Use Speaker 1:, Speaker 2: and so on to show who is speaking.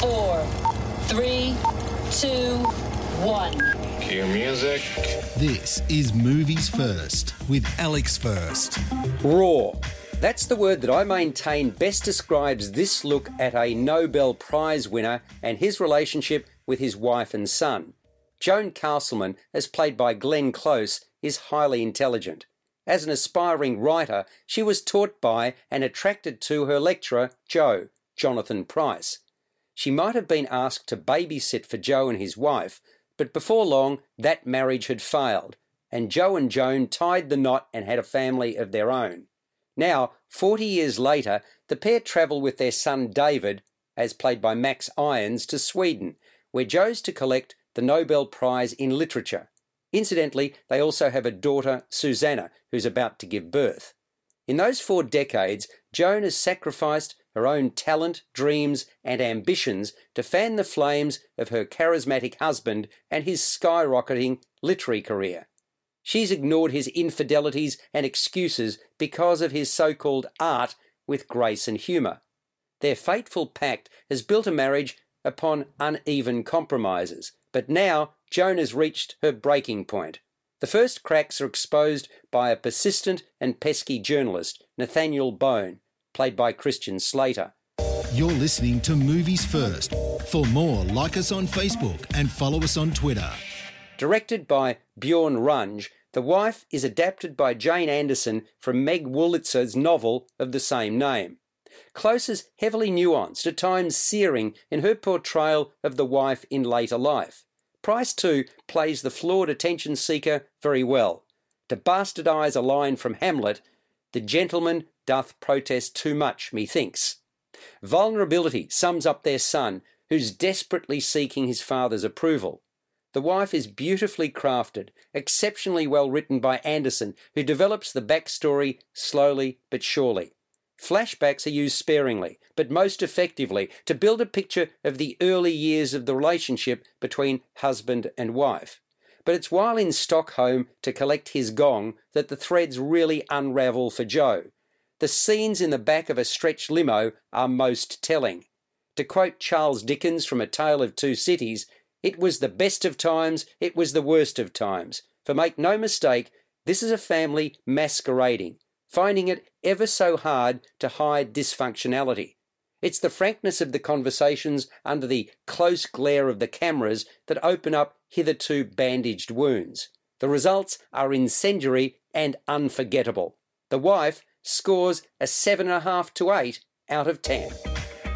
Speaker 1: four, three, two, one.
Speaker 2: Cue music.
Speaker 3: This is Movies First with Alex First.
Speaker 4: Raw. That's the word that I maintain best describes this look at a Nobel Prize winner and his relationship with his wife and son. Joan Castleman, as played by Glenn Close, is highly intelligent. As an aspiring writer, she was taught by and attracted to her lecturer, Joe, Jonathan Pryce. She might have been asked to babysit for Joe and his wife, but before long that marriage had failed, and Joe and Joan tied the knot and had a family of their own. Now, 40 years later, the pair travel with their son David, as played by Max Irons, to Sweden, where Joe's to collect the Nobel Prize in Literature. Incidentally, they also have a daughter, Susanna, who's about to give birth. In those four decades, Joan has sacrificed her own talent, dreams, and ambitions to fan the flames of her charismatic husband and his skyrocketing literary career. She's ignored his infidelities and excuses because of his so called art with grace and humour. Their fateful pact has built a marriage upon uneven compromises, but now Joan has reached her breaking point. The first cracks are exposed by a persistent and pesky journalist, Nathaniel Bone, played by Christian Slater.
Speaker 3: You're listening to Movies First. For more, like us on Facebook and follow us on Twitter.
Speaker 4: Directed by Bjorn Runge, The Wife is adapted by Jane Anderson from Meg Wolitzer's novel of the same name. Close is heavily nuanced, at times searing, in her portrayal of the wife in later life. Pryce, too, plays the flawed attention seeker very well. To bastardize a line from Hamlet, the gentleman doth protest too much, methinks. Vulnerability sums up their son, who's desperately seeking his father's approval. The wife is beautifully crafted, exceptionally well written by Anderson, who develops the backstory slowly but surely. Flashbacks are used sparingly, but most effectively, to build a picture of the early years of the relationship between husband and wife. But it's while in Stockholm to collect his gong that the threads really unravel for Joe. The scenes in the back of a stretched limo are most telling. To quote Charles Dickens from A Tale of Two Cities, it was the best of times, it was the worst of times. For make no mistake, this is a family masquerading, finding it ever so hard to hide dysfunctionality. It's the frankness of the conversations under the close glare of the cameras that open up hitherto bandaged wounds. The results are incendiary and unforgettable. The wife scores a 7.5 to 8 out of 10.